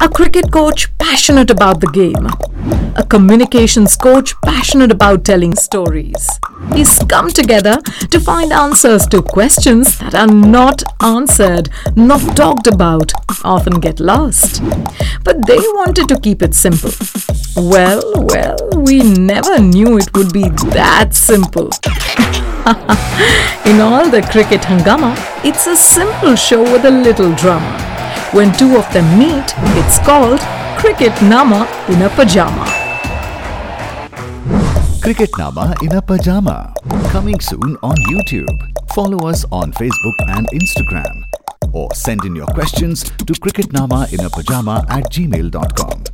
a cricket coach passionate about the game, a communications coach passionate about telling stories. He's come together to find answers to questions that are not answered, not talked about, often get lost. But they wanted to keep it simple. Well, well, we never knew it would be that simple. In all the cricket hangama, it's a simple show with a little drama. When two of them meet, it's called Cricketnama in a Pajama. Cricketnama in a Pajama. Coming soon on YouTube. Follow us on Facebook and Instagram. Or send in your questions to cricketnama in a pajama at gmail.com.